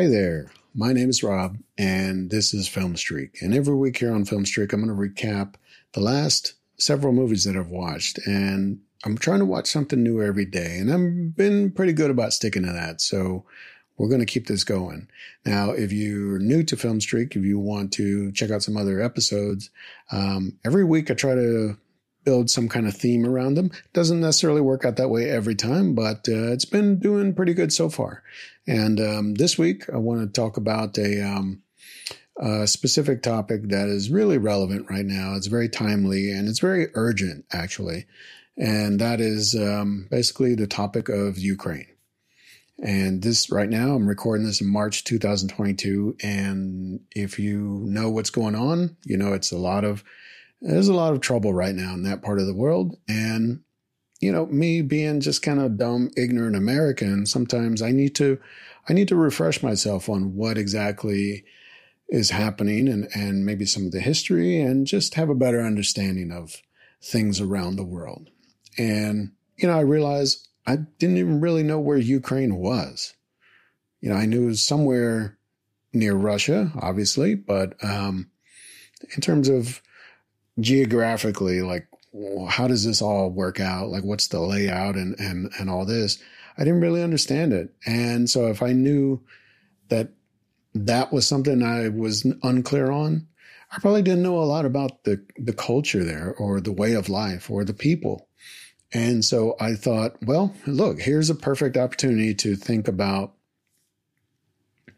Hi there. My name is Rob, and this is Film Streak. And every week here on Film Streak, I'm going to recap the last several movies that I've watched. And I'm trying to watch something new every day, and I've been pretty good about sticking to that. So we're going to keep this going. Now, if you're new to Film Streak, if you want to check out some other episodes, um, every week I try to build some kind of theme around them. Doesn't necessarily work out that way every time, but uh, it's been doing pretty good so far. And um, this week, I want to talk about a, um, a, specific topic that is really relevant right now. It's very timely and it's very urgent, actually. And that is um, basically the topic of Ukraine. And this right now, I'm recording this in March 2022. And if you know what's going on, you know it's a lot of there's a lot of trouble right now in that part of the world. And, you know, me being just kind of dumb, ignorant American, sometimes I need to, I need to refresh myself on what exactly is happening and, and maybe some of the history and just have a better understanding of things around the world. And, you know, I realized I didn't even really know where Ukraine was. You know, I knew it was somewhere near Russia, obviously, but um, in terms of geographically, like how does this all work out? Like what's the layout and and and all this? I didn't really understand it. And so if I knew that that was something I was unclear on, I probably didn't know a lot about the the culture there or the way of life or the people. And so I thought, well, look, here's a perfect opportunity to think about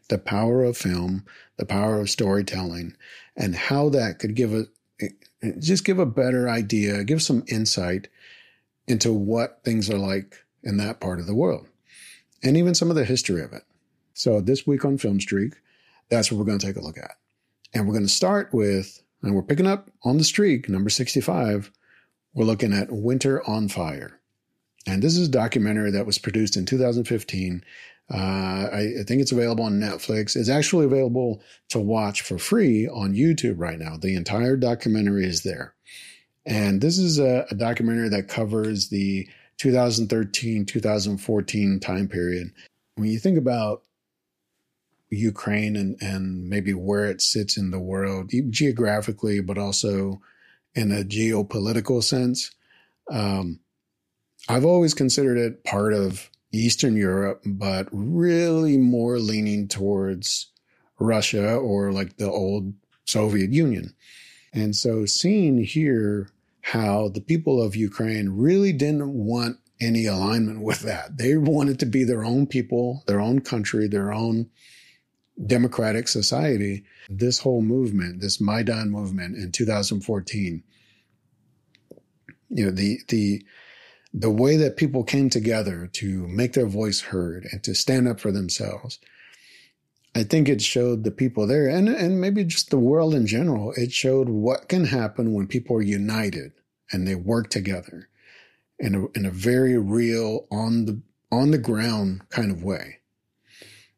the power of film, the power of storytelling, and how that could give a just give a better idea, give some insight into what things are like in that part of the world and even some of the history of it. So this week on Film Streak, that's what we're going to take a look at. And we're going to start with, and we're picking up on the streak, number 65. We're looking at Winter on Fire. And this is a documentary that was produced in 2015 uh, I, I, think it's available on Netflix. It's actually available to watch for free on YouTube right now. The entire documentary is there. And this is a, a documentary that covers the 2013 2014 time period. When you think about Ukraine and, and maybe where it sits in the world, geographically, but also in a geopolitical sense, um, I've always considered it part of Eastern Europe, but really more leaning towards Russia or like the old Soviet Union. And so seeing here how the people of Ukraine really didn't want any alignment with that. They wanted to be their own people, their own country, their own democratic society. This whole movement, this Maidan movement in 2014, you know, the, the, the way that people came together to make their voice heard and to stand up for themselves, I think it showed the people there and, and maybe just the world in general, it showed what can happen when people are united and they work together in a, in a very real, on the, on the ground kind of way.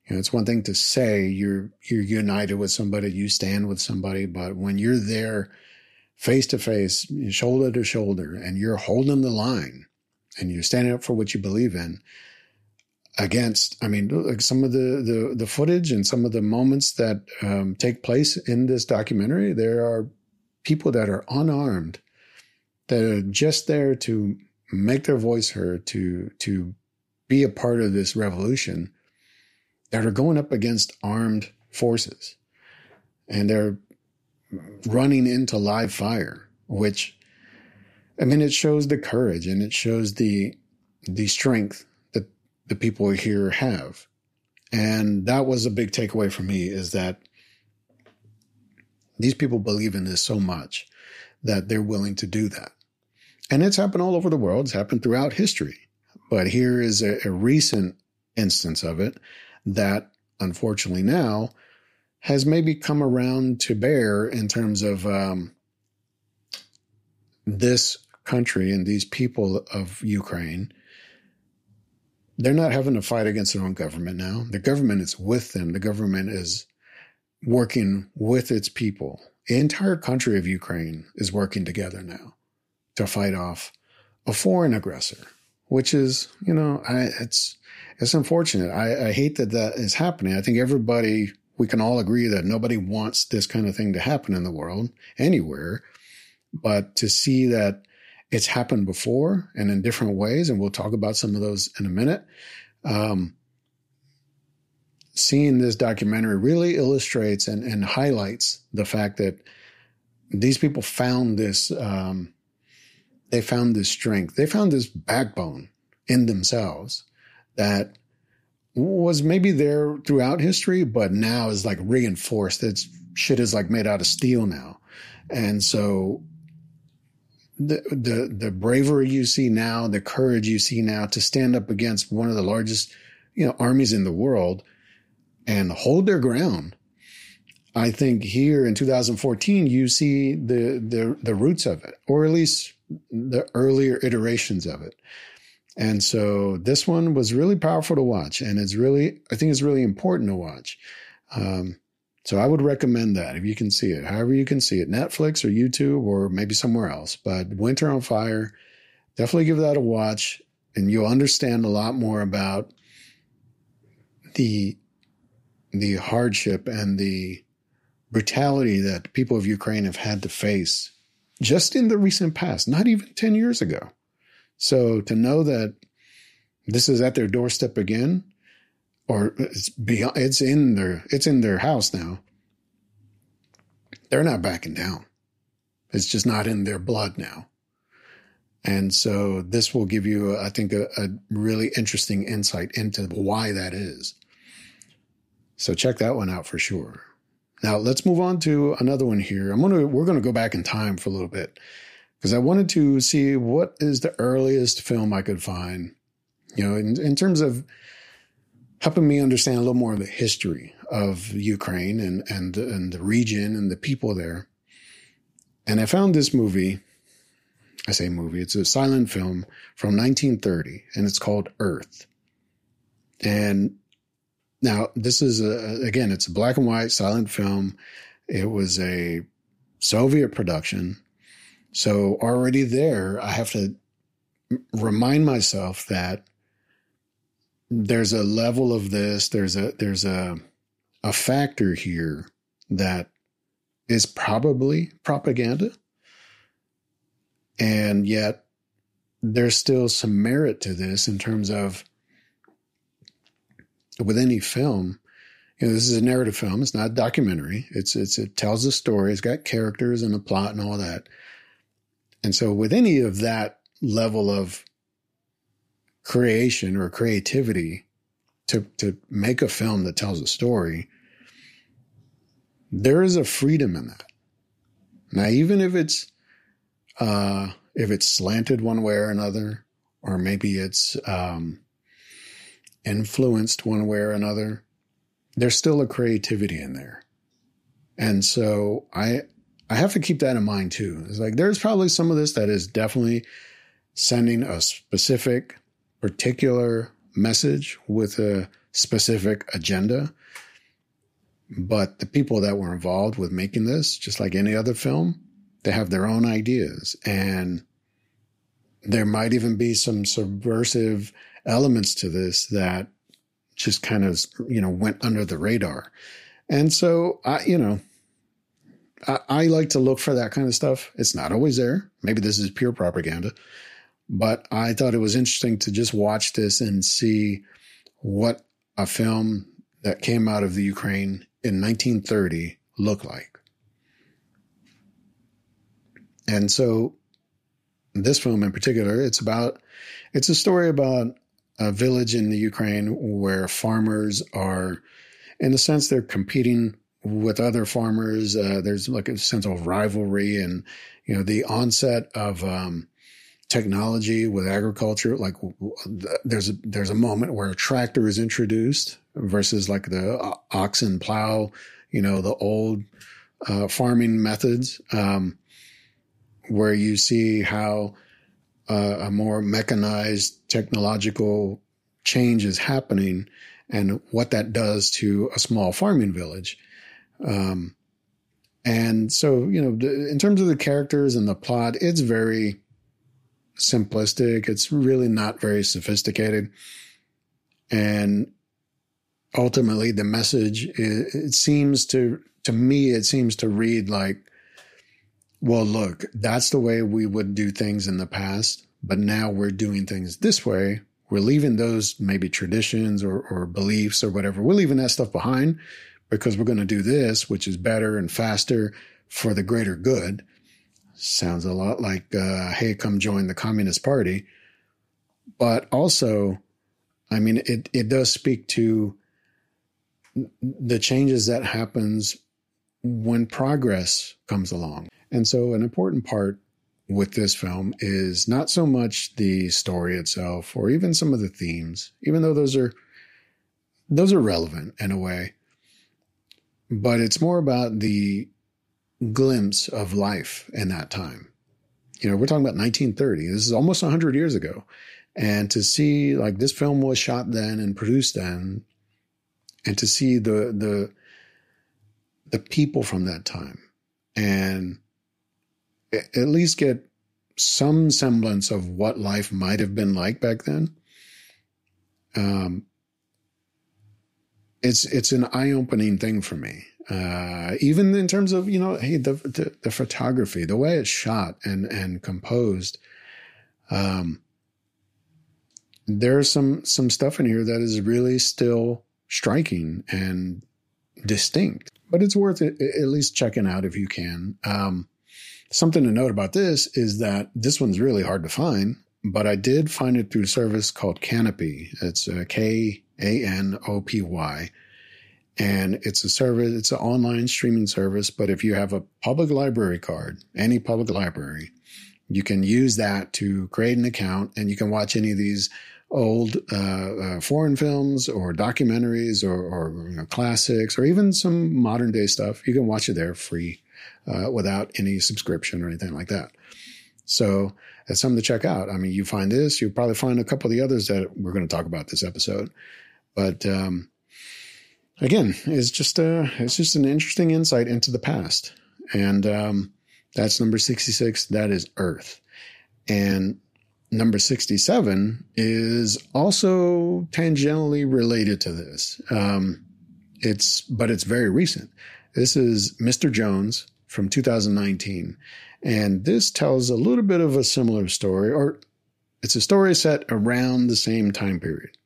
You know, it's one thing to say you're, you're united with somebody, you stand with somebody, but when you're there face to face, shoulder to shoulder, and you're holding the line, and you're standing up for what you believe in against i mean like some of the the, the footage and some of the moments that um, take place in this documentary there are people that are unarmed that are just there to make their voice heard to to be a part of this revolution that are going up against armed forces. And they're running into live fire which I mean, it shows the courage and it shows the the strength that the people here have. And that was a big takeaway for me is that these people believe in this so much that they're willing to do that. And it's happened all over the world. It's happened throughout history. But here is a, a recent instance of it that unfortunately now has maybe come around to bear in terms of um, this country and these people of Ukraine, they're not having to fight against their own government now. The government is with them. The government is working with its people. The entire country of Ukraine is working together now to fight off a foreign aggressor, which is, you know, I, it's it's unfortunate. I, I hate that that is happening. I think everybody, we can all agree that nobody wants this kind of thing to happen in the world anywhere. But to see that it's happened before and in different ways, and we'll talk about some of those in a minute. Um, seeing this documentary really illustrates and, and highlights the fact that these people found this um, they found this strength. They found this backbone in themselves that was maybe there throughout history but now is like reinforced. That shit is like made out of steel now. And so the the the bravery you see now the courage you see now to stand up against one of the largest you know armies in the world and hold their ground. I think here in 2014, you see the, the, the roots of it, or at least the earlier iterations of it. And so this one was really powerful to watch. And it's really, I think it's really important to watch. Um, so I would recommend that if you can see it, however you can see it, Netflix or YouTube or maybe somewhere else. But Winter on Fire, definitely give that a watch and you'll understand a lot more about the the hardship and the brutality that people of Ukraine have had to face just in the recent past, not even 10 years ago. So to know that this is at their doorstep again, or it's beyond, it's in their, it's in their house now. They're not backing down. It's just not in their blood now. And so this will give you, I think, a, a really interesting insight into why that is. So check that one out for sure. Now let's move on to another one here. I'm gonna we're gonna go back in time for a little bit because I wanted to see what is the earliest film I could find. You know, in, in terms of helping me understand a little more of the history of Ukraine and and and the region and the people there. And I found this movie. I say movie. It's a silent film from 1930, and it's called Earth. And now, this is a, again, it's a black and white silent film. It was a Soviet production. So already there, I have to remind myself that there's a level of this, there's a, there's a, a factor here that is probably propaganda. And yet there's still some merit to this in terms of with any film, you know, this is a narrative film. It's not a documentary. It's, it's, it tells a story. It's got characters and a plot and all that. And so with any of that level of creation or creativity to, to make a film that tells a story, there is a freedom in that. Now, even if it's, uh, if it's slanted one way or another, or maybe it's, um, influenced one way or another, there's still a creativity in there. And so I I have to keep that in mind too. It's like there's probably some of this that is definitely sending a specific, particular message with a specific agenda. But the people that were involved with making this, just like any other film, they have their own ideas. And there might even be some subversive elements to this that just kind of, you know, went under the radar. And so I, you know, I, I like to look for that kind of stuff. It's not always there. Maybe this is pure propaganda, but I thought it was interesting to just watch this and see what a film that came out of the Ukraine in 1930 looked like. And so this film in particular, it's about, it's a story about a village in the Ukraine where farmers are, in a sense, they're competing with other farmers. Uh, there's like a sense of rivalry and, you know, the onset of, um, technology with agriculture. Like there's a, there's a moment where a tractor is introduced versus like the oxen plow, you know, the old, uh, farming methods, um, where you see how, uh, a more mechanized technological change is happening and what that does to a small farming village. Um, and so, you know, in terms of the characters and the plot, it's very simplistic. It's really not very sophisticated. And ultimately, the message it, seems to to me it seems to read like, well, look, that's the way we would do things in the past, but now we're doing things this way. We're leaving those maybe traditions or, or beliefs or whatever. We're leaving that stuff behind because we're going to do this, which is better and faster for the greater good. Sounds a lot like, uh, hey, come join the Communist Party. But also, I mean, it, it does speak to the changes that happens when progress comes along. And so an important part with this film is not so much the story itself or even some of the themes, even though those are those are relevant in a way. But it's more about the glimpse of life in that time. You know, we're talking about 1930. This is almost 100 years ago. And to see like this film was shot then and produced then and to see the the the people from that time and at least get some semblance of what life might have been like back then. Um, it's it's an eye opening thing for me. Uh, even in terms of you know, hey, the, the, the photography, the way it's shot and and composed. Um, there's some some stuff in here that is really still striking and distinct, but it's worth it, at least checking out if you can. Um, Something to note about this is that this one's really hard to find, but I did find it through a service called Kanopy It's uh, K A N O P Y. And it's a service, it's an online streaming service. But if you have a public library card, any public library, you can use that to create an account and you can watch any of these old uh, uh, foreign films or documentaries or, or you know, classics or even some modern day stuff. You can watch it there free uh, without any subscription or anything like that. So it's something to check out. I mean, you find this, you'll probably find a couple of the others that we're going to talk about this episode. But um, again, it's just a it's just an interesting insight into the past, and um, that's number sixty six. That is Earth, and number sixty seven is also tangentially related to this. Um, it's but it's very recent. This is Mr. Jones from 2019. And this tells a little bit of a similar story, or it's a story set around the same time period.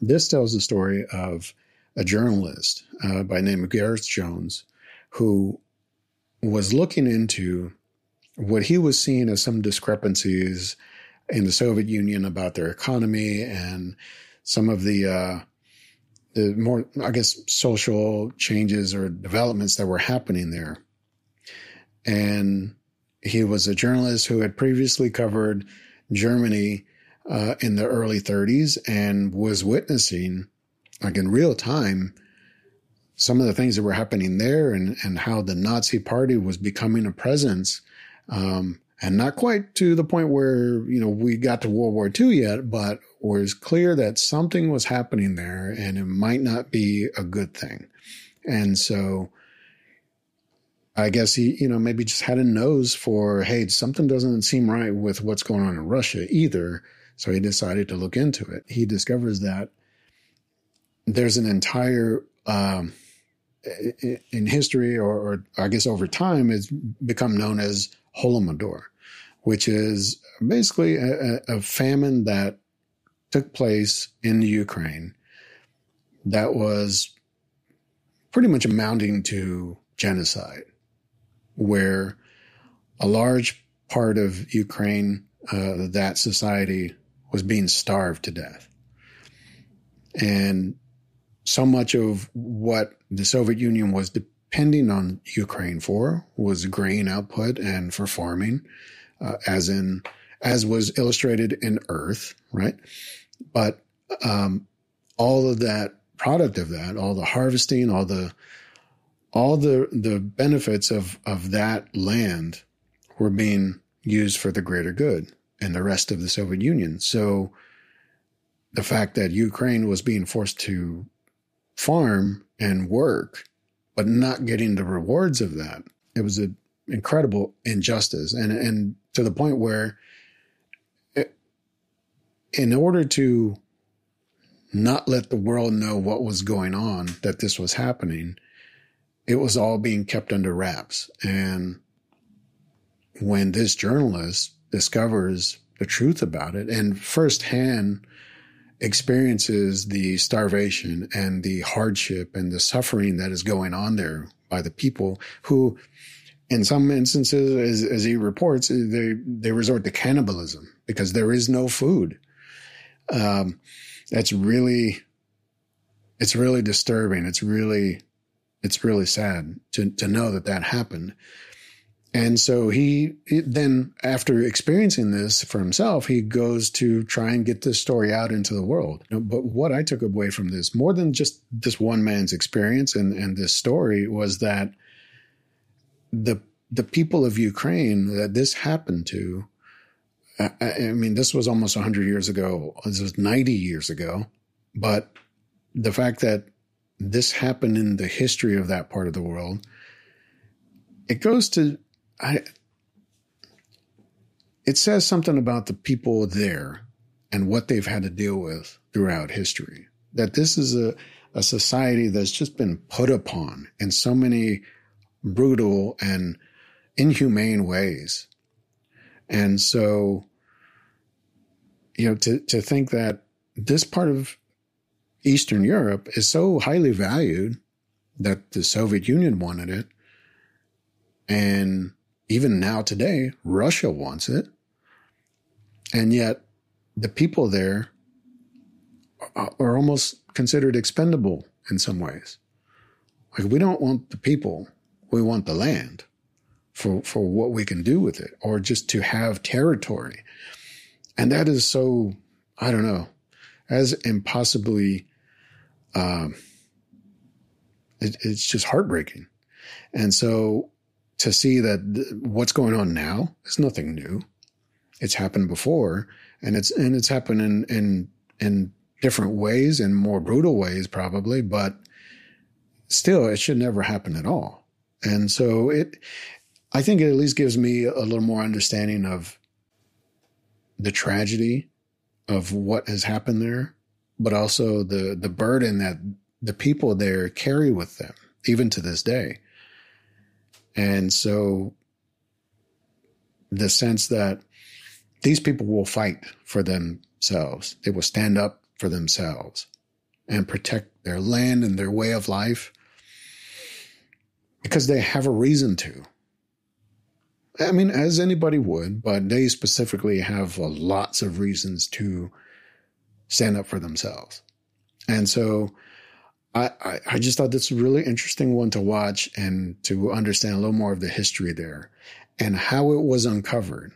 This tells the story of a journalist uh, by name of Gareth Jones who was looking into what he was seeing as some discrepancies in the Soviet Union about their economy and some of the uh, the more, I guess, social changes or developments that were happening there. And he was a journalist who had previously covered Germany uh, in the early 30s and was witnessing, like in real time, some of the things that were happening there and, and how the Nazi party was becoming a presence. Um, and not quite to the point where, you know, we got to World War II yet, but was clear that something was happening there and it might not be a good thing. And so I guess he, you know, maybe just had a nose for, hey, something doesn't seem right with what's going on in Russia either. So he decided to look into it. He discovers that there's an entire, um, in history, or, or, I guess over time, it's become known as Holodomor, which is basically a, a famine that took place in the Ukraine that was pretty much amounting to genocide where a large part of Ukraine, uh, that society was being starved to death. And so much of what the Soviet Union was depending on Ukraine for was grain output and for farming, uh, as in, as was illustrated in Earth, right? But um, all of that product of that, all the harvesting, all the all the, the benefits of, of that land were being used for the greater good and the rest of the Soviet Union. So the fact that Ukraine was being forced to farm and work, but not getting the rewards of that, it was an incredible injustice. And, and to the point where it, in order to not let the world know what was going on, that this was happening. It was all being kept under wraps. And when this journalist discovers the truth about it and firsthand experiences the starvation and the hardship and the suffering that is going on there by the people who, in some instances, as, as he reports, they, they resort to cannibalism because there is no food. Um, that's really, it's really disturbing. It's really, it's really sad to, to know that that happened. And so he then, after experiencing this for himself, he goes to try and get this story out into the world. But what I took away from this, more than just this one man's experience and, and this story, was that the the people of Ukraine that this happened to, I, I mean, this was almost 100 years ago. This was 90 years ago. But the fact that this happened in the history of that part of the world, it goes to I, it says something about the people there and what they've had to deal with throughout history. That this is a, a society that's just been put upon in so many brutal and inhumane ways. And so, you know, to, to think that this part of Eastern Europe is so highly valued that the Soviet Union wanted it. And even now today, Russia wants it. And yet the people there are almost considered expendable in some ways. Like we don't want the people, we want the land for, for what we can do with it or just to have territory. And that is so, I don't know, as impossibly, um, it, it's just heartbreaking. And so to see that th- what's going on now is nothing new. It's happened before, and it's and it's happened in in in different ways and more brutal ways probably, but still, it should never happen at all. And so it, I think it at least gives me a little more understanding of the tragedy of what has happened there, but also the the burden that the people there carry with them, even to this day. And so the sense that these people will fight for themselves, they will stand up for themselves and protect their land and their way of life because they have a reason to. I mean, as anybody would, but they specifically have lots of reasons to stand up for themselves. And so I, I, just thought this was a really interesting one to watch and to understand a little more of the history there and how it was uncovered,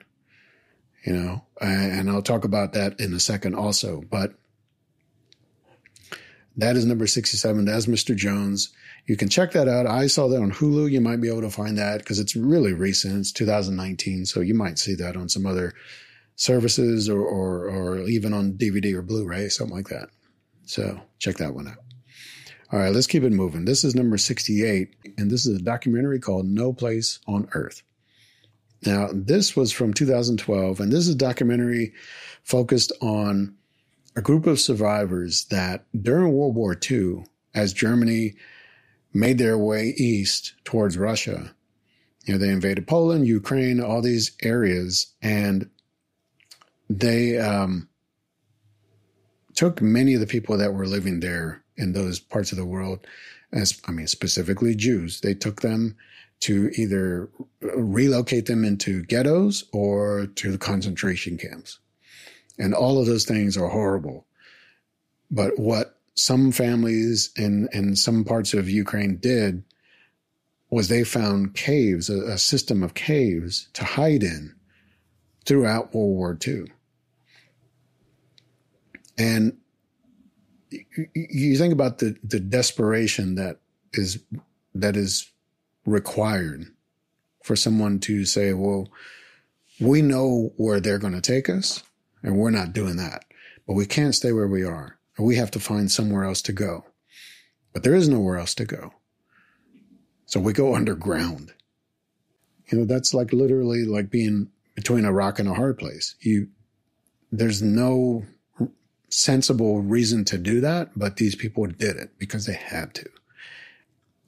you know, and I'll talk about that in a second also. But that is number 67. That's Mr. Jones. You can check that out. I saw that on Hulu. You might be able to find that because it's really recent. It's 2019. So you might see that on some other services or, or, or even on DVD or Blu-ray, something like that. So check that one out. All right, let's keep it moving. This is number 68, and this is a documentary called No Place on Earth. Now, this was from 2012, and this is a documentary focused on a group of survivors that during World War II, as Germany made their way east towards Russia, you know, they invaded Poland, Ukraine, all these areas, and they um, took many of the people that were living there in those parts of the world, as I mean, specifically Jews. They took them to either relocate them into ghettos or to the concentration camps. And all of those things are horrible. But what some families in, in some parts of Ukraine did was they found caves, a, a system of caves to hide in throughout World War II. And you think about the the desperation that is that is required for someone to say, well, we know where they're going to take us and we're not doing that, but we can't stay where we are. We have to find somewhere else to go, but there is nowhere else to go. So we go underground. You know, that's like literally like being between a rock and a hard place. You, there's no sensible reason to do that, but these people did it because they had to.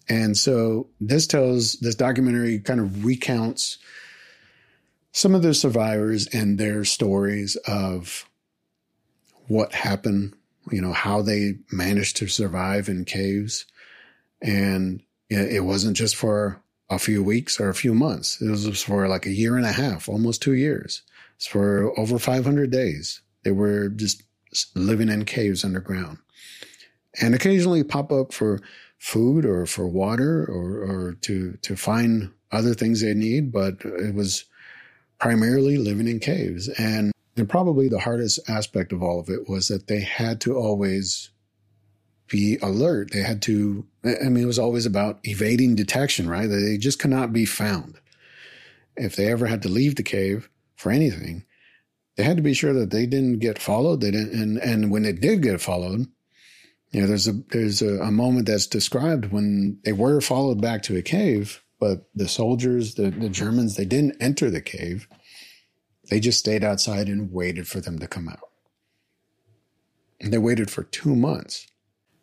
And so this tells, this documentary kind of recounts some of the survivors and their stories of what happened, you know, how they managed to survive in caves. And it wasn't just for a few weeks or a few months. It was for like a year and a half, almost two years. It's for over 500 days. They were just living in caves underground and occasionally pop up for food or for water or, or to, to find other things they need. But it was primarily living in caves. And, and probably the hardest aspect of all of it was that they had to always be alert. They had to, I mean, it was always about evading detection, right? They just could not be found. If they ever had to leave the cave for anything, they had to be sure that they didn't get followed. They didn't, and, and when they did get followed, you know, there's a, there's a, a moment that's described when they were followed back to a cave, but the soldiers, the, the Germans, they didn't enter the cave. They just stayed outside and waited for them to come out. And they waited for two months.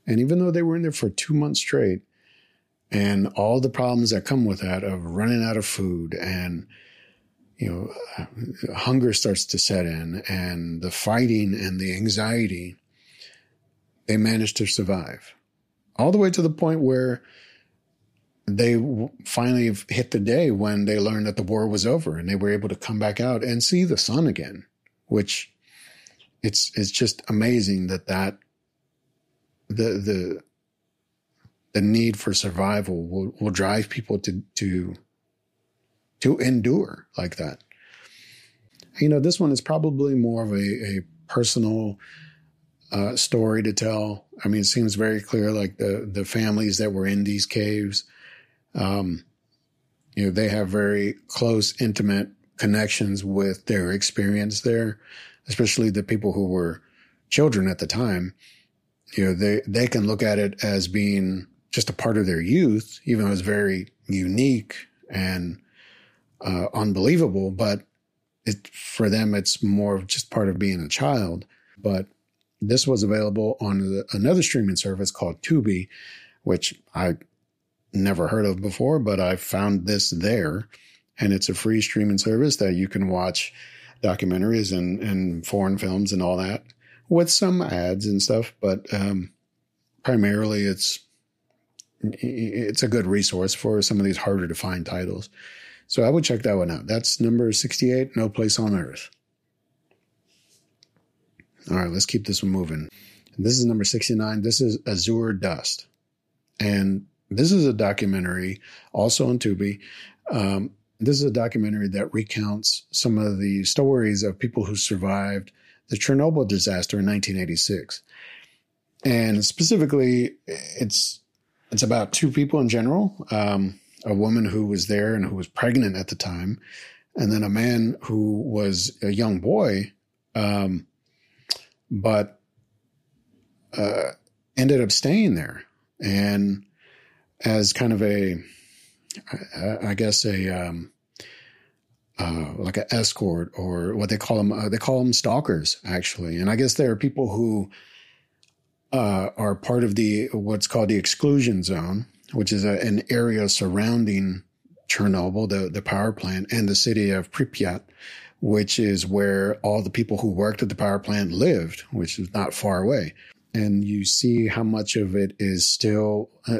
And even though they were in there for two months straight, and all the problems that come with that of running out of food and you know hunger starts to set in and the fighting and the anxiety they managed to survive. All the way to the point where they finally hit the day when they learned that the war was over and they were able to come back out and see the sun again which it's it's just amazing that that the the the need for survival will, will drive people to to to endure like that. You know, this one is probably more of a, a personal uh, story to tell. I mean, it seems very clear, like the the families that were in these caves, um, you know, they have very close, intimate connections with their experience there, especially the people who were children at the time you know, they, they can look at it as being just a part of their youth, even though it's very unique and uh, unbelievable. But it, for them, it's more just part of being a child. But this was available on the, another streaming service called Tubi, which I never heard of before, but I found this there. And it's a free streaming service that you can watch documentaries and, and foreign films and all that with some ads and stuff, but um, primarily it's it's a good resource for some of these harder to find titles. So I would check that one out. That's number 68, No Place on Earth. All right, let's keep this one moving. This is number 69. This is Azure Dust. And this is a documentary also on Tubi. Um, this is a documentary that recounts some of the stories of people who survived the Chernobyl disaster in 1986. And specifically, it's it's about two people in general: um, a woman who was there and who was pregnant at the time, and then a man who was a young boy, um, but uh, ended up staying there and as kind of a, I guess a um, uh, like an escort or what they call them. Uh, they call them stalkers, actually. And I guess there are people who uh, are part of the what's called the exclusion zone, which is a, an area surrounding Chernobyl, the the power plant, and the city of Pripyat, which is where all the people who worked at the power plant lived, which is not far away. And you see how much of it is still uh,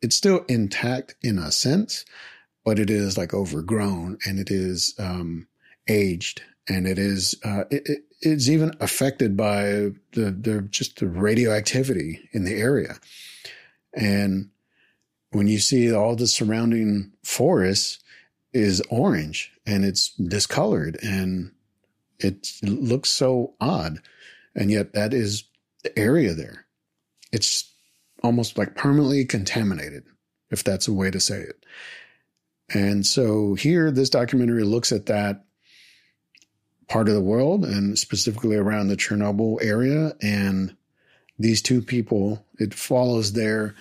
it's still intact in a sense, but it is like overgrown and it is um, aged and it is uh, it, it, it's even affected by the the just the radioactivity in the area. And when you see all the surrounding forest is orange and it's discolored and it looks so odd, and yet that is the area there. It's almost like permanently contaminated, if that's a way to say it. And so here, this documentary looks at that part of the world and specifically around the Chernobyl area. And these two people, it follows their,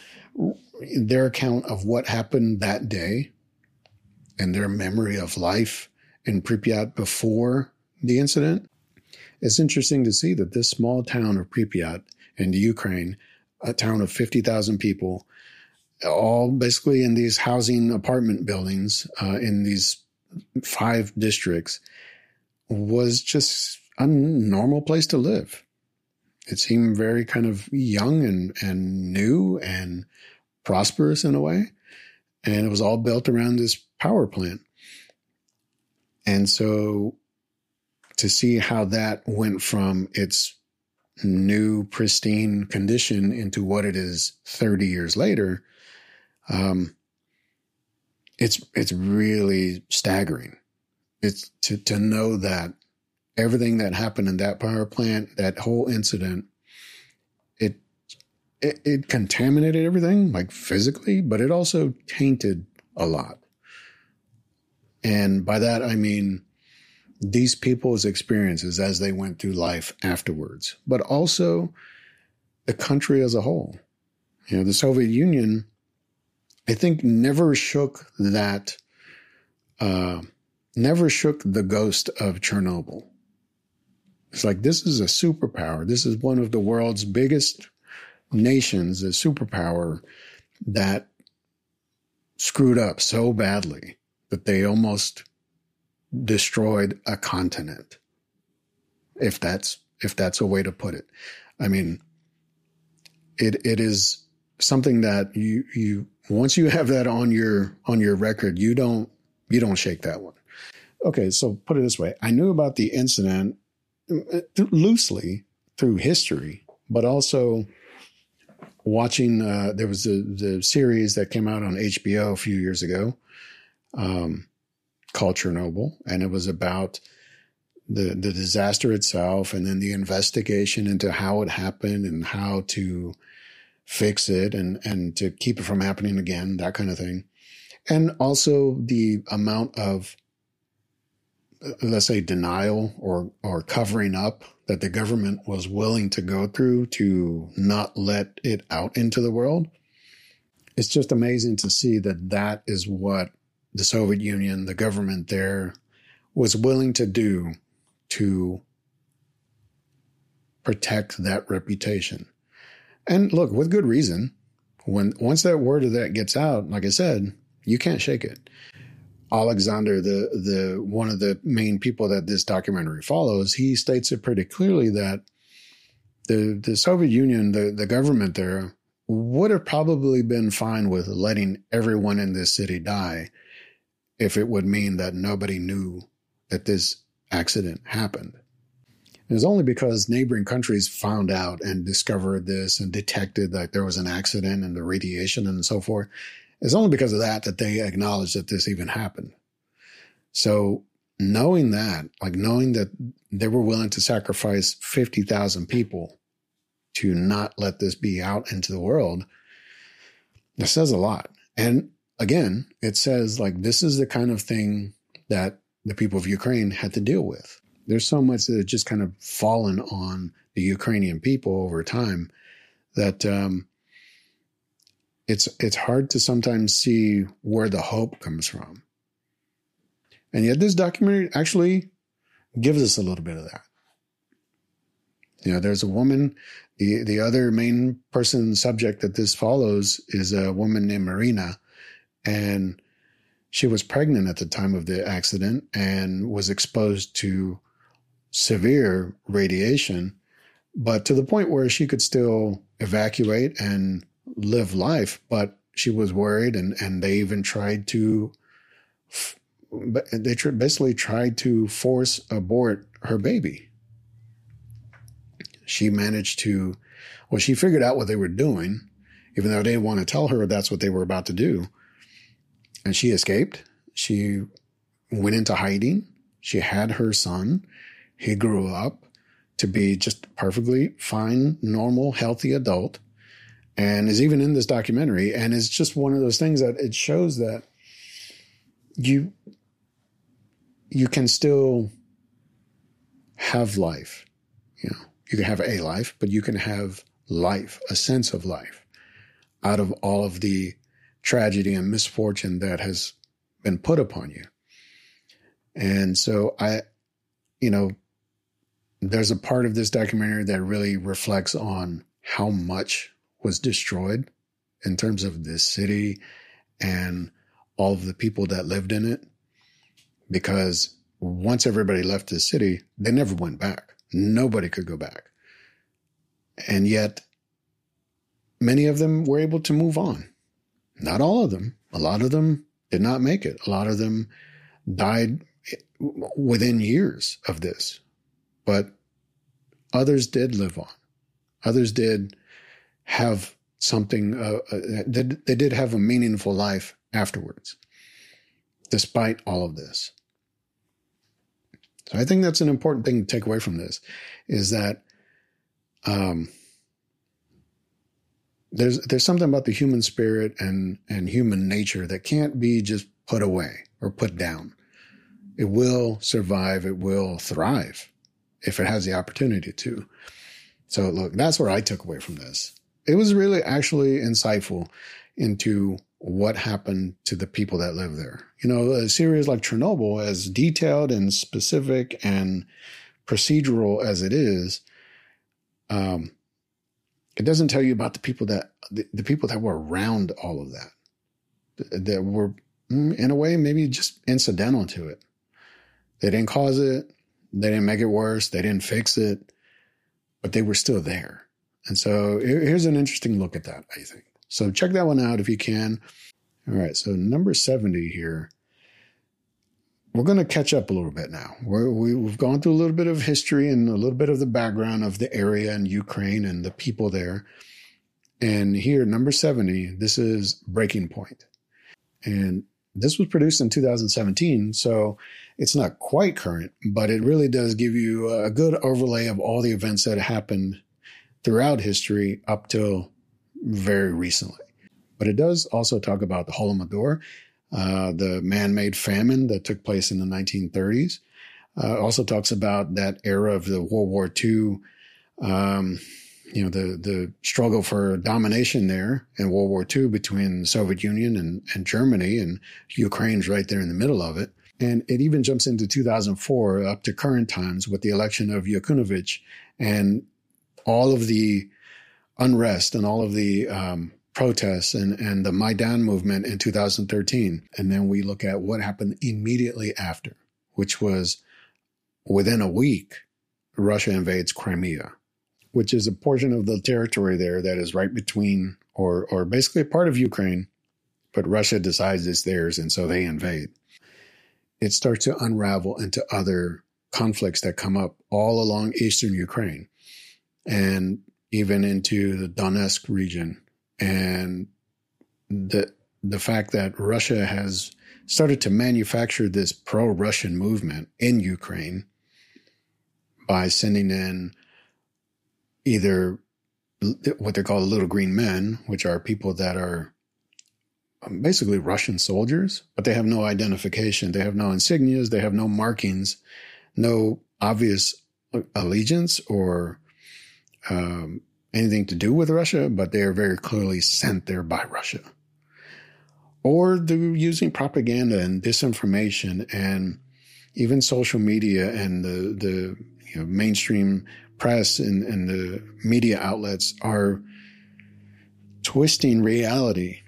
their account of what happened that day and their memory of life in Pripyat before the incident. it's interesting to see that this small town of Pripyat in Ukraine, a town of 50,000 people, all basically in these housing apartment buildings uh, in these five districts, was just a normal place to live. It seemed very kind of young and, and new and prosperous in a way. And it was all built around this power plant. And so to see how that went from its new pristine condition into what it is 30 years later, um, it's it's really staggering. It's to to know that everything that happened in that power plant, that whole incident, it, it contaminated everything, like physically, but it also tainted a lot. And by that, I mean these people's experiences as they went through life afterwards, but also the country as a whole. You know, the Soviet Union, I think, never shook that, uh, never shook the ghost of Chernobyl. It's like this is a superpower. This is one of the world's biggest nations, a superpower that screwed up so badly that they almost destroyed a continent. If that's if that's a way to put it. I mean it it is something that you you once you have that on your on your record, you don't you don't shake that one. Okay, so put it this way. I knew about the incident uh, loosely through history, but also watching. Uh, there was a, the series that came out on HBO a few years ago um, called Chernobyl, and it was about the the disaster itself, and then the investigation into how it happened and how to fix it and and to keep it from happening again, that kind of thing, and also the amount of let's say denial or or covering up that the government was willing to go through to not let it out into the world it's just amazing to see that that is what the Soviet Union the government there was willing to do to protect that reputation. And look with good reason. When once that word of that gets out like i said you can't shake it Alexander, the the one of the main people that this documentary follows, he states it pretty clearly that the the Soviet Union, the, the government there, would have probably been fine with letting everyone in this city die if it would mean that nobody knew that this accident happened. It was only because neighboring countries found out and discovered this and detected that there was an accident and the radiation and so forth it's only because of that that they acknowledge that this even happened. So knowing that, like knowing that they were willing to sacrifice 50,000 people to not let this be out into the world, that says a lot. And again, it says like this is the kind of thing that the people of Ukraine had to deal with. There's so much that had just kind of fallen on the Ukrainian people over time that um, it's it's hard to sometimes see where the hope comes from. And yet this documentary actually gives us a little bit of that. You know, there's a woman, the the other main person subject that this follows is a woman named Marina, and she was pregnant at the time of the accident and was exposed to severe radiation, but to the point where she could still evacuate and live life, but she was worried, and and they even tried to. They basically tried to force abort her baby. She managed to, well, she figured out what they were doing, even though they didn't want to tell her that's what they were about to do. And she escaped. She went into hiding. She had her son. He grew up to be just perfectly fine, normal, healthy adult and is even in this documentary and is just one of those things that it shows that you you can still have life you know. You can have a life but you can have life a sense of life out of all of the tragedy and misfortune that has been put upon you. And so i you know there's a part of this documentary that really reflects on how much was destroyed in terms of this city and all of the people that lived in it. Because once everybody left the city, they never went back. Nobody could go back. And yet, many of them were able to move on. Not all of them. A lot of them did not make it. A lot of them died within years of this. But others did live on. Others did have something, uh, uh, they, they did have a meaningful life afterwards, despite all of this. So I think that's an important thing to take away from this is that um, there's there's something about the human spirit and and human nature that can't be just put away or put down. It will survive. It will thrive if it has the opportunity to. So look, that's what I took away from this. It was really actually insightful into what happened to the people that live there. You know, a series like Chernobyl, as detailed and specific and procedural as it is, um, it doesn't tell you about the people that the, the people that were around all of that, that were mm, in a way maybe just incidental to it. They didn't cause it. They didn't make it worse. They didn't fix it, but they were still there. And so here's an interesting look at that, I think. So check that one out if you can. All right. So number 70 here. We're going to catch up a little bit now. We're, we, have gone through a little bit of history and a little bit of the background of the area and Ukraine and the people there. And here, number 70, this is Breaking Point. And this was produced in 2017. So it's not quite current, but it really does give you a good overlay of all the events that happened throughout history up till very recently. But it does also talk about the Holodomor, uh, the man-made famine that took place in the 1930s. Uh, also talks about that era of the World War II, um, you know, the the struggle for domination there in World War II between the Soviet Union and, and Germany, and Ukraine's right there in the middle of it. And it even jumps into 2004 up to current times with the election of Yanukovych and all of the unrest and all of the um, protests and, and the Maidan movement in 2013. And then we look at what happened immediately after, which was within a week, Russia invades Crimea, which is a portion of the territory there that is right between or, or basically a part of Ukraine, but Russia decides it's theirs and so they invade. It starts to unravel into other conflicts that come up all along eastern Ukraine. And even into the Donetsk region. And the, the fact that Russia has started to manufacture this pro Russian movement in Ukraine by sending in either what they call the little green men, which are people that are um, basically Russian soldiers, but they have no identification. They have no insignias. They have no markings, no obvious allegiance or um, anything to do with Russia, but they are very clearly sent there by Russia. Or they're using propaganda and disinformation and even social media and the, the you know, mainstream press and, and the media outlets are twisting reality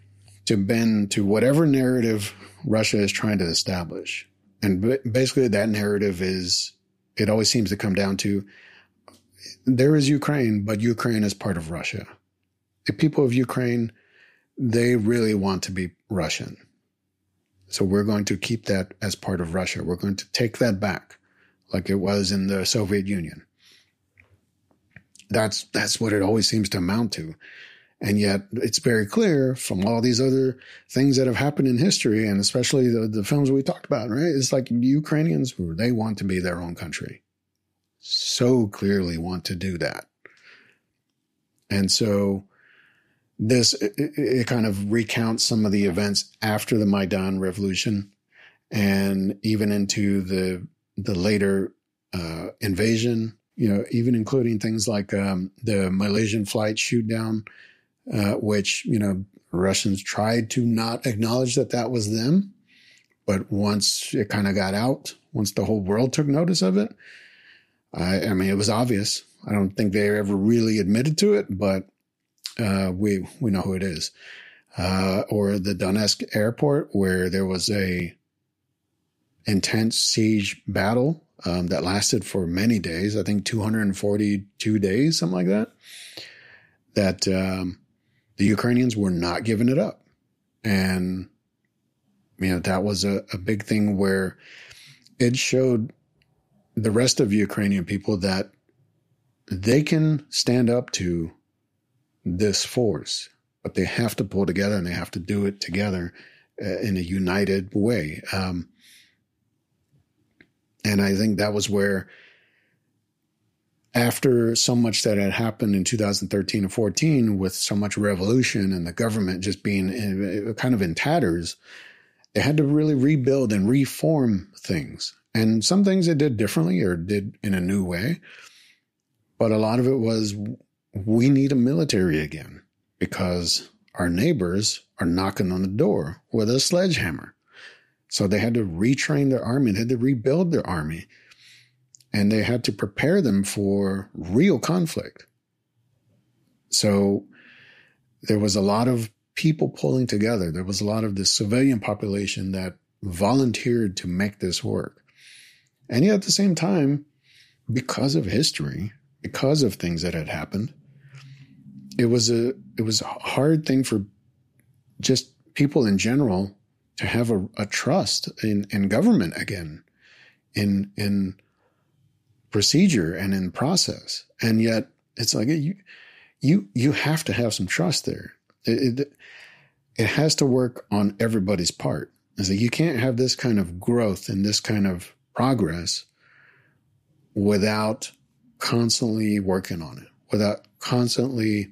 to bend to whatever narrative Russia is trying to establish. And basically that narrative is, it always seems to come down to there is Ukraine, but Ukraine is part of Russia. The people of Ukraine, they really want to be Russian. So we're going to keep that as part of Russia. We're going to take that back like it was in the Soviet Union. That's, that's what it always seems to amount to. And yet it's very clear from all these other things that have happened in history and especially the, the films we talked about, right? It's like Ukrainians, they want to be their own country so clearly want to do that. And so this, it, it, kind of recounts some of the events after the Maidan revolution and even into the, the later, uh, invasion, you know, even including things like, um, the Malaysian flight shoot down, uh, which, you know, Russians tried to not acknowledge that that was them. But once it kind of got out, once the whole world took notice of it, I, I mean, it was obvious. I don't think they ever really admitted to it, but uh, we we know who it is. Uh, or the Donetsk airport, where there was a intense siege battle um, that lasted for many days. I think 242 days, something like that. That um, the Ukrainians were not giving it up, and you know that was a, a big thing where it showed the rest of Ukrainian people that they can stand up to this force, but they have to pull together and they have to do it together uh, in a united way. Um, and I think that was where, after so much that had happened in 2013 and 14, with so much revolution and the government just being in, kind of in tatters, they had to really rebuild and reform things. And some things they did differently or did in a new way. But a lot of it was we need a military again because our neighbors are knocking on the door with a sledgehammer. So they had to retrain their army, they had to rebuild their army, and they had to prepare them for real conflict. So there was a lot of people pulling together. There was a lot of the civilian population that volunteered to make this work. And yet at the same time, because of history, because of things that had happened, it was a it was a hard thing for just people in general to have a, a trust in, in government again, in in procedure and in process. And yet it's like you you you have to have some trust there. It, it, it has to work on everybody's part. It's like you can't have this kind of growth and this kind of progress without constantly working on it, without constantly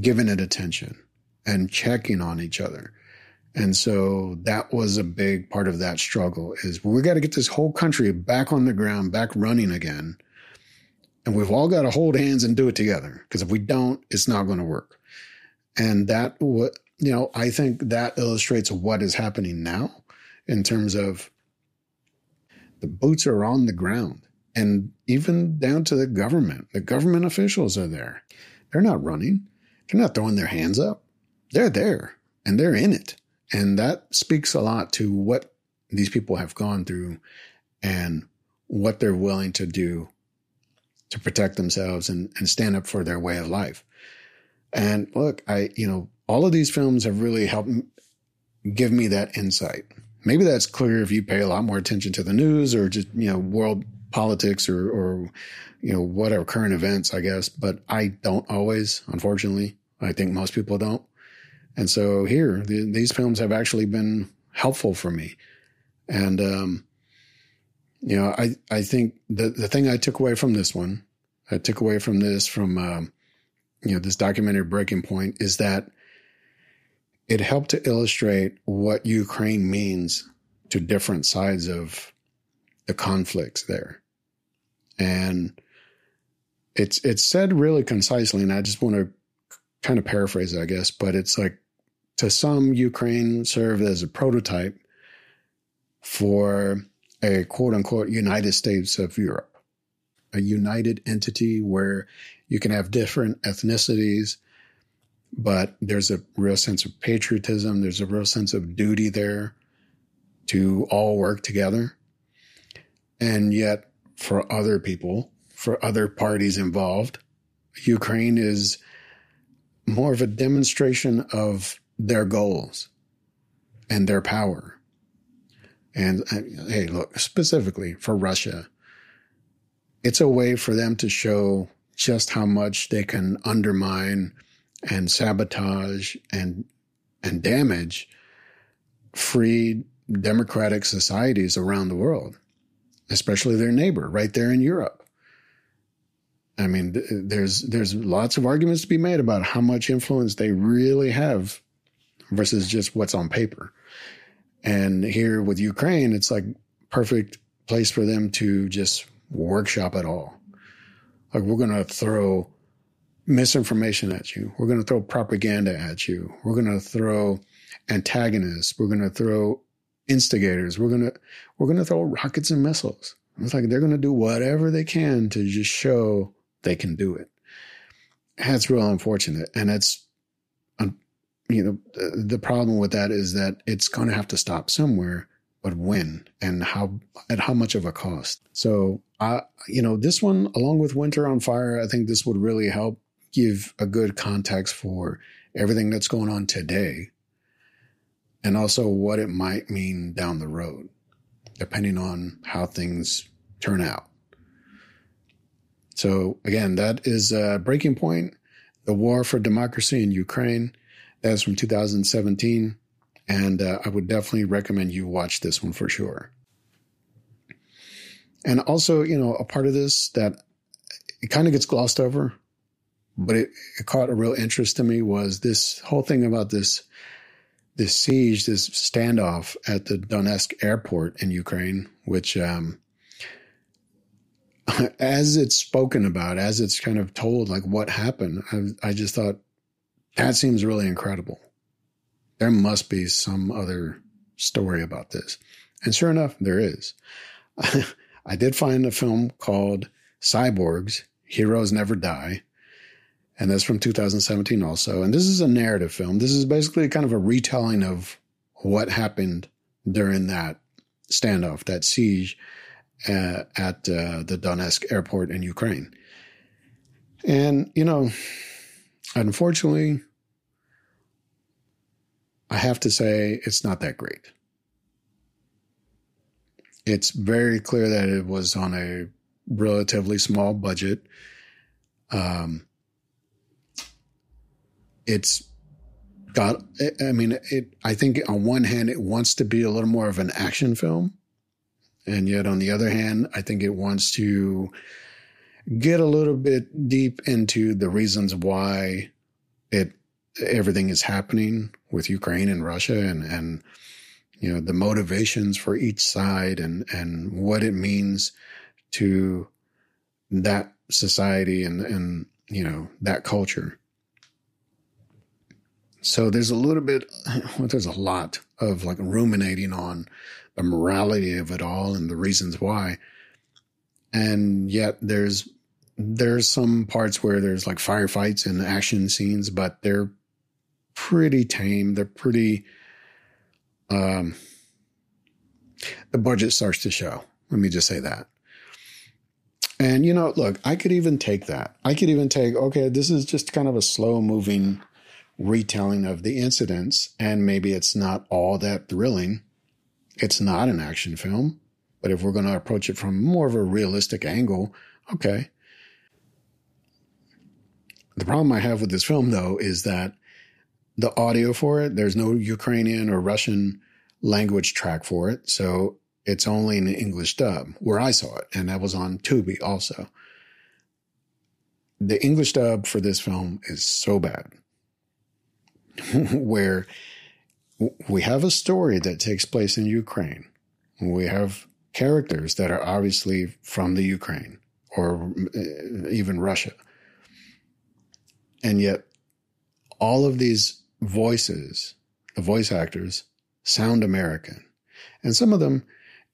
giving it attention and checking on each other. And so that was a big part of that struggle is we got to get this whole country back on the ground, back running again. And we've all got to hold hands and do it together. Because if we don't, it's not going to work. And that you know, I think that illustrates what is happening now in terms of the boots are on the ground and even down to the government. The government officials are there. They're not running. They're not throwing their hands up. They're there and they're in it. And that speaks a lot to what these people have gone through and what they're willing to do to protect themselves and, and stand up for their way of life. And look, I, you know, all of these films have really helped give me that insight. Maybe that's clear if you pay a lot more attention to the news or just, you know, world politics or, or, you know, whatever current events, I guess. But I don't always, unfortunately. I think most people don't. And so here, the, these films have actually been helpful for me. And, um, you know, I, I think the, the thing I took away from this one, I took away from this, from, um, you know, this documentary Breaking Point is that it helped to illustrate what Ukraine means to different sides of the conflicts there. And it's, it's said really concisely. And I just want to kind of paraphrase it, I guess, but it's like to some, Ukraine served as a prototype for a quote unquote United States of Europe, a united entity where you can have different ethnicities, but there's a real sense of patriotism. There's a real sense of duty there to all work together. And yet, for other people, for other parties involved, Ukraine is more of a demonstration of their goals and their power. And uh, hey, look, specifically for Russia, it's a way for them to show just how much they can undermine and sabotage and and damage free democratic societies around the world, especially their neighbor right there in Europe. I mean, there's there's lots of arguments to be made about how much influence they really have versus just what's on paper. And here with Ukraine, it's like perfect place for them to just workshop it all. Like we're going to throw misinformation at you. We're going to throw propaganda at you. We're going to throw antagonists. We're going to throw instigators. We're going to, we're going to throw rockets and missiles. It's like they're going to do whatever they can to just show they can do it. That's real unfortunate. And it's, you know, the problem with that is that it's going to have to stop somewhere, but when and how, at how much of a cost. So, I, you know, this one, along with Winter on Fire, I think this would really help give a good context for everything that's going on today and also what it might mean down the road, depending on how things turn out. So again, that is a breaking point. The war for democracy in Ukraine. That's from 2017. And uh, I would definitely recommend you watch this one for sure. And also, you know, a part of this that it kind of gets glossed over, but it, it caught a real interest to me was this whole thing about this this siege, this standoff at the Donetsk airport in Ukraine, which, um, as it's spoken about, as it's kind of told, like what happened, I, I just thought that seems really incredible. There must be some other story about this. And sure enough, there is. I did find a film called Cyborgs Heroes Never Die and that's from 2017 also. And this is a narrative film. This is basically kind of a retelling of what happened during that standoff, that siege uh, at uh, the Donetsk airport in Ukraine. And, you know, unfortunately, I have to say it's not that great. It's very clear that it was on a relatively small budget. Um, it's got i mean it i think on one hand it wants to be a little more of an action film. And yet on the other hand i think it wants to get a little bit deep into the reasons why it everything is happening with ukraine and russia and and you know the motivations for each side and and what it means to that society and and you know that culture so there's a little bit, well, there's a lot of like ruminating on the morality of it all and the reasons why. And yet there's, there's some parts where there's like firefights and action scenes, but they're pretty tame. They're pretty, um, the budget starts to show. Let me just say that. And you know, look, I could even take that. I could even take, okay, this is just kind of a slow moving retelling of the incidents, and maybe it's not all that thrilling. It's not an action film, but if we're going to approach it from more of a realistic angle, okay. The problem I have with this film, though, is that the audio for it, there's no Ukrainian or Russian language track for it. So it's only an English dub where I saw it. And that was on Tubi also. The English dub for this film is so bad. where we have a story that takes place in Ukraine. We have characters that are obviously from the Ukraine or uh, even Russia. And yet, all of these voices, the voice actors, sound American. And some of them,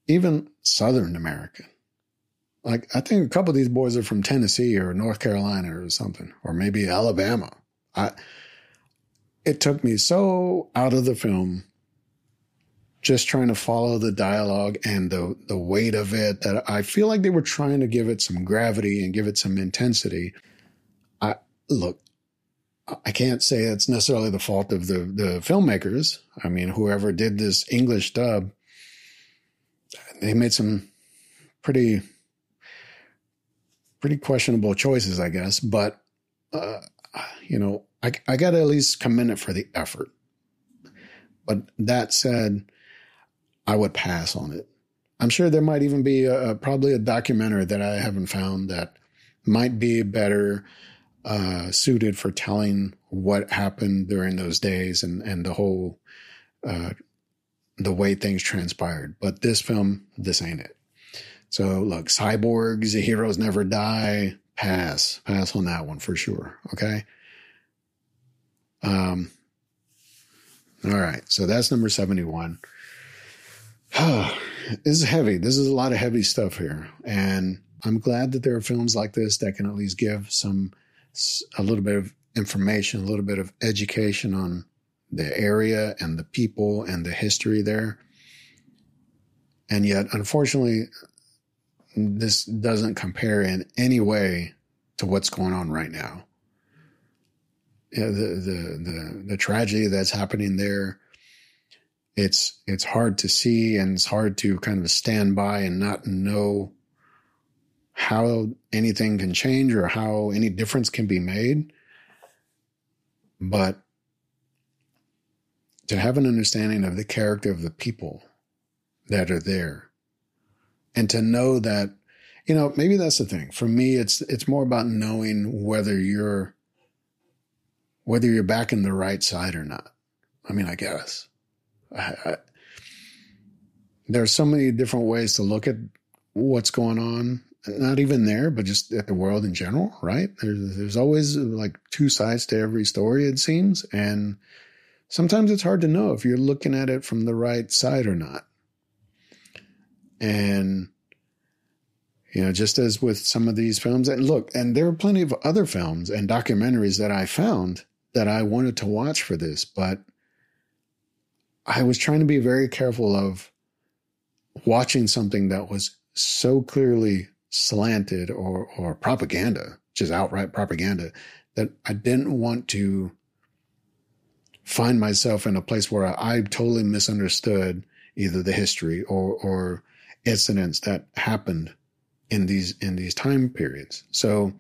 even Southern American. Like, I think a couple of these boys are from Tennessee or North Carolina or something, or maybe Alabama. I, it took me so out of the film just trying to follow the dialogue and the the weight of it that I feel like they were trying to give it some gravity and give it some intensity. I look, I can't say it's necessarily the fault of the the filmmakers. I mean, whoever did this English dub, they made some pretty pretty questionable choices, I guess. But uh, you know, I, I got to at least commend it for the effort. But that said, I would pass on it. I'm sure there might even be a, probably a documentary that I haven't found that might be better uh, suited for telling what happened during those days and and the whole uh, the way things transpired. But this film, this ain't it. So look, cyborgs, heroes never die. Pass, pass on that one for sure. Okay. Um, all right. So that's number 71. and this is heavy. This is a lot of heavy stuff here. And I'm glad that there are films like this that can at least give some, a little bit of information, a little bit of education on the area and the people and the history there. And yet, unfortunately, this doesn't compare in any way to what's going on right now. Yeah, the, the, the, the tragedy that's happening there, it's, it's hard to see and it's hard to kind of stand by and not know how anything can change or how any difference can be made. But to have an understanding of the character of the people that are there and to know that you know maybe that's the thing for me it's it's more about knowing whether you're whether you're back in the right side or not. I mean i guess. I, I, there's so many different ways to look at what's going on not even there but just at the world in general right? There's, there's always like two sides to every story it seems and sometimes it's hard to know if you're looking at it from the right side or not. And, you know, just as with some of these films, and look, and there are plenty of other films and documentaries that I found that I wanted to watch for this, but I was trying to be very careful of watching something that was so clearly slanted or, or propaganda, just outright propaganda, that I didn't want to find myself in a place where I, I totally misunderstood either the history or, or incidents that happened in these in these time periods. So,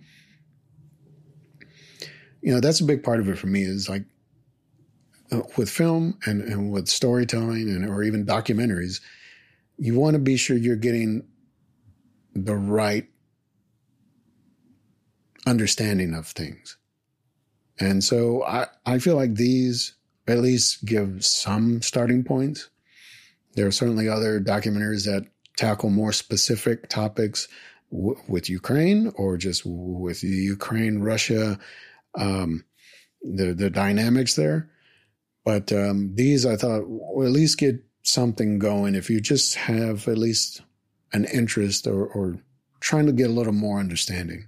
you know, that's a big part of it for me is like uh, with film and, and with storytelling and or even documentaries, you want to be sure you're getting the right understanding of things. And so I, I feel like these at least give some starting points. There are certainly other documentaries that tackle more specific topics w- with Ukraine or just with Ukraine Russia, um, the the dynamics there. But um, these, I thought, at least get something going if you just have at least an interest or, or trying to get a little more understanding.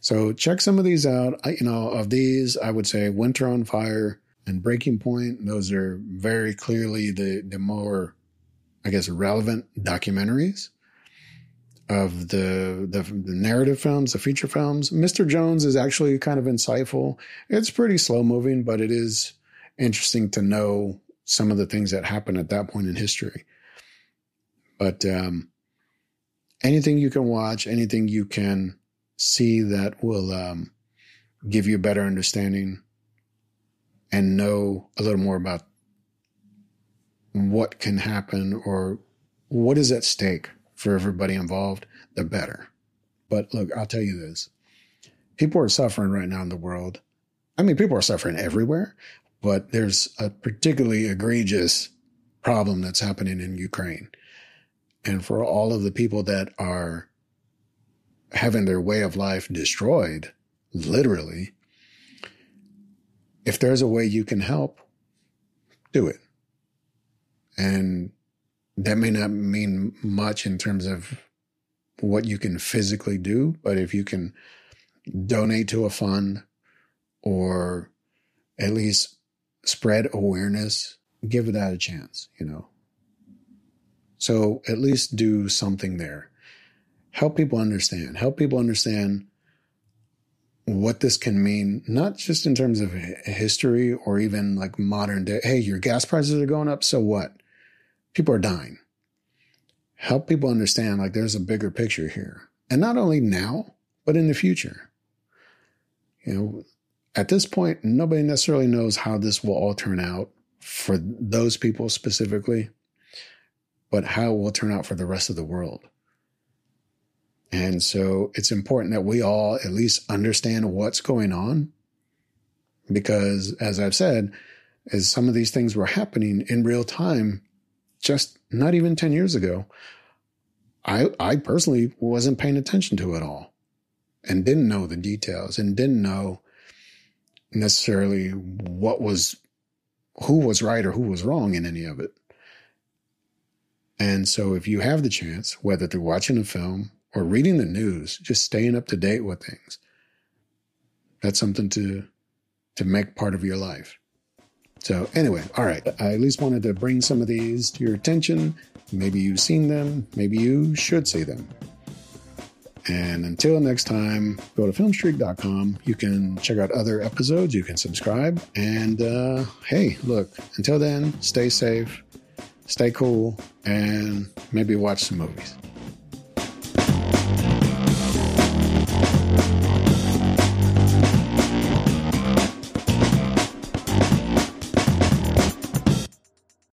So check some of these out. I, you know, of these, I would say Winter on Fire and Breaking Point. Those are very clearly the the more I guess, relevant documentaries of the, the, the narrative films, the feature films. Mr. Jones is actually kind of insightful. It's pretty slow moving, but it is interesting to know some of the things that happened at that point in history. But um, anything you can watch, anything you can see that will um, give you a better understanding and know a little more about what can happen or what is at stake for everybody involved, the better. But look, I'll tell you this people are suffering right now in the world. I mean, people are suffering everywhere, but there's a particularly egregious problem that's happening in Ukraine. And for all of the people that are having their way of life destroyed, literally, if there's a way you can help, do it. And that may not mean much in terms of what you can physically do, but if you can donate to a fund or at least spread awareness, give that a chance, you know. So at least do something there. Help people understand. Help people understand what this can mean, not just in terms of history or even like modern day. Hey, your gas prices are going up. So what? People are dying. Help people understand like there's a bigger picture here. And not only now, but in the future. You know, at this point, nobody necessarily knows how this will all turn out for those people specifically, but how it will turn out for the rest of the world. And so it's important that we all at least understand what's going on. Because as I've said, as some of these things were happening in real time, just not even 10 years ago, I, I personally wasn't paying attention to it all and didn't know the details and didn't know necessarily what was, who was right or who was wrong in any of it. And so if you have the chance, whether through watching a film or reading the news, just staying up to date with things, that's something to to make part of your life. So anyway, all right. I at least wanted to bring some of these to your attention. Maybe you've seen them, maybe you should see them. And until next time, go to filmstreak.com. You can check out other episodes, you can subscribe. And uh, hey, look, until then, stay safe, stay cool, and maybe watch some movies.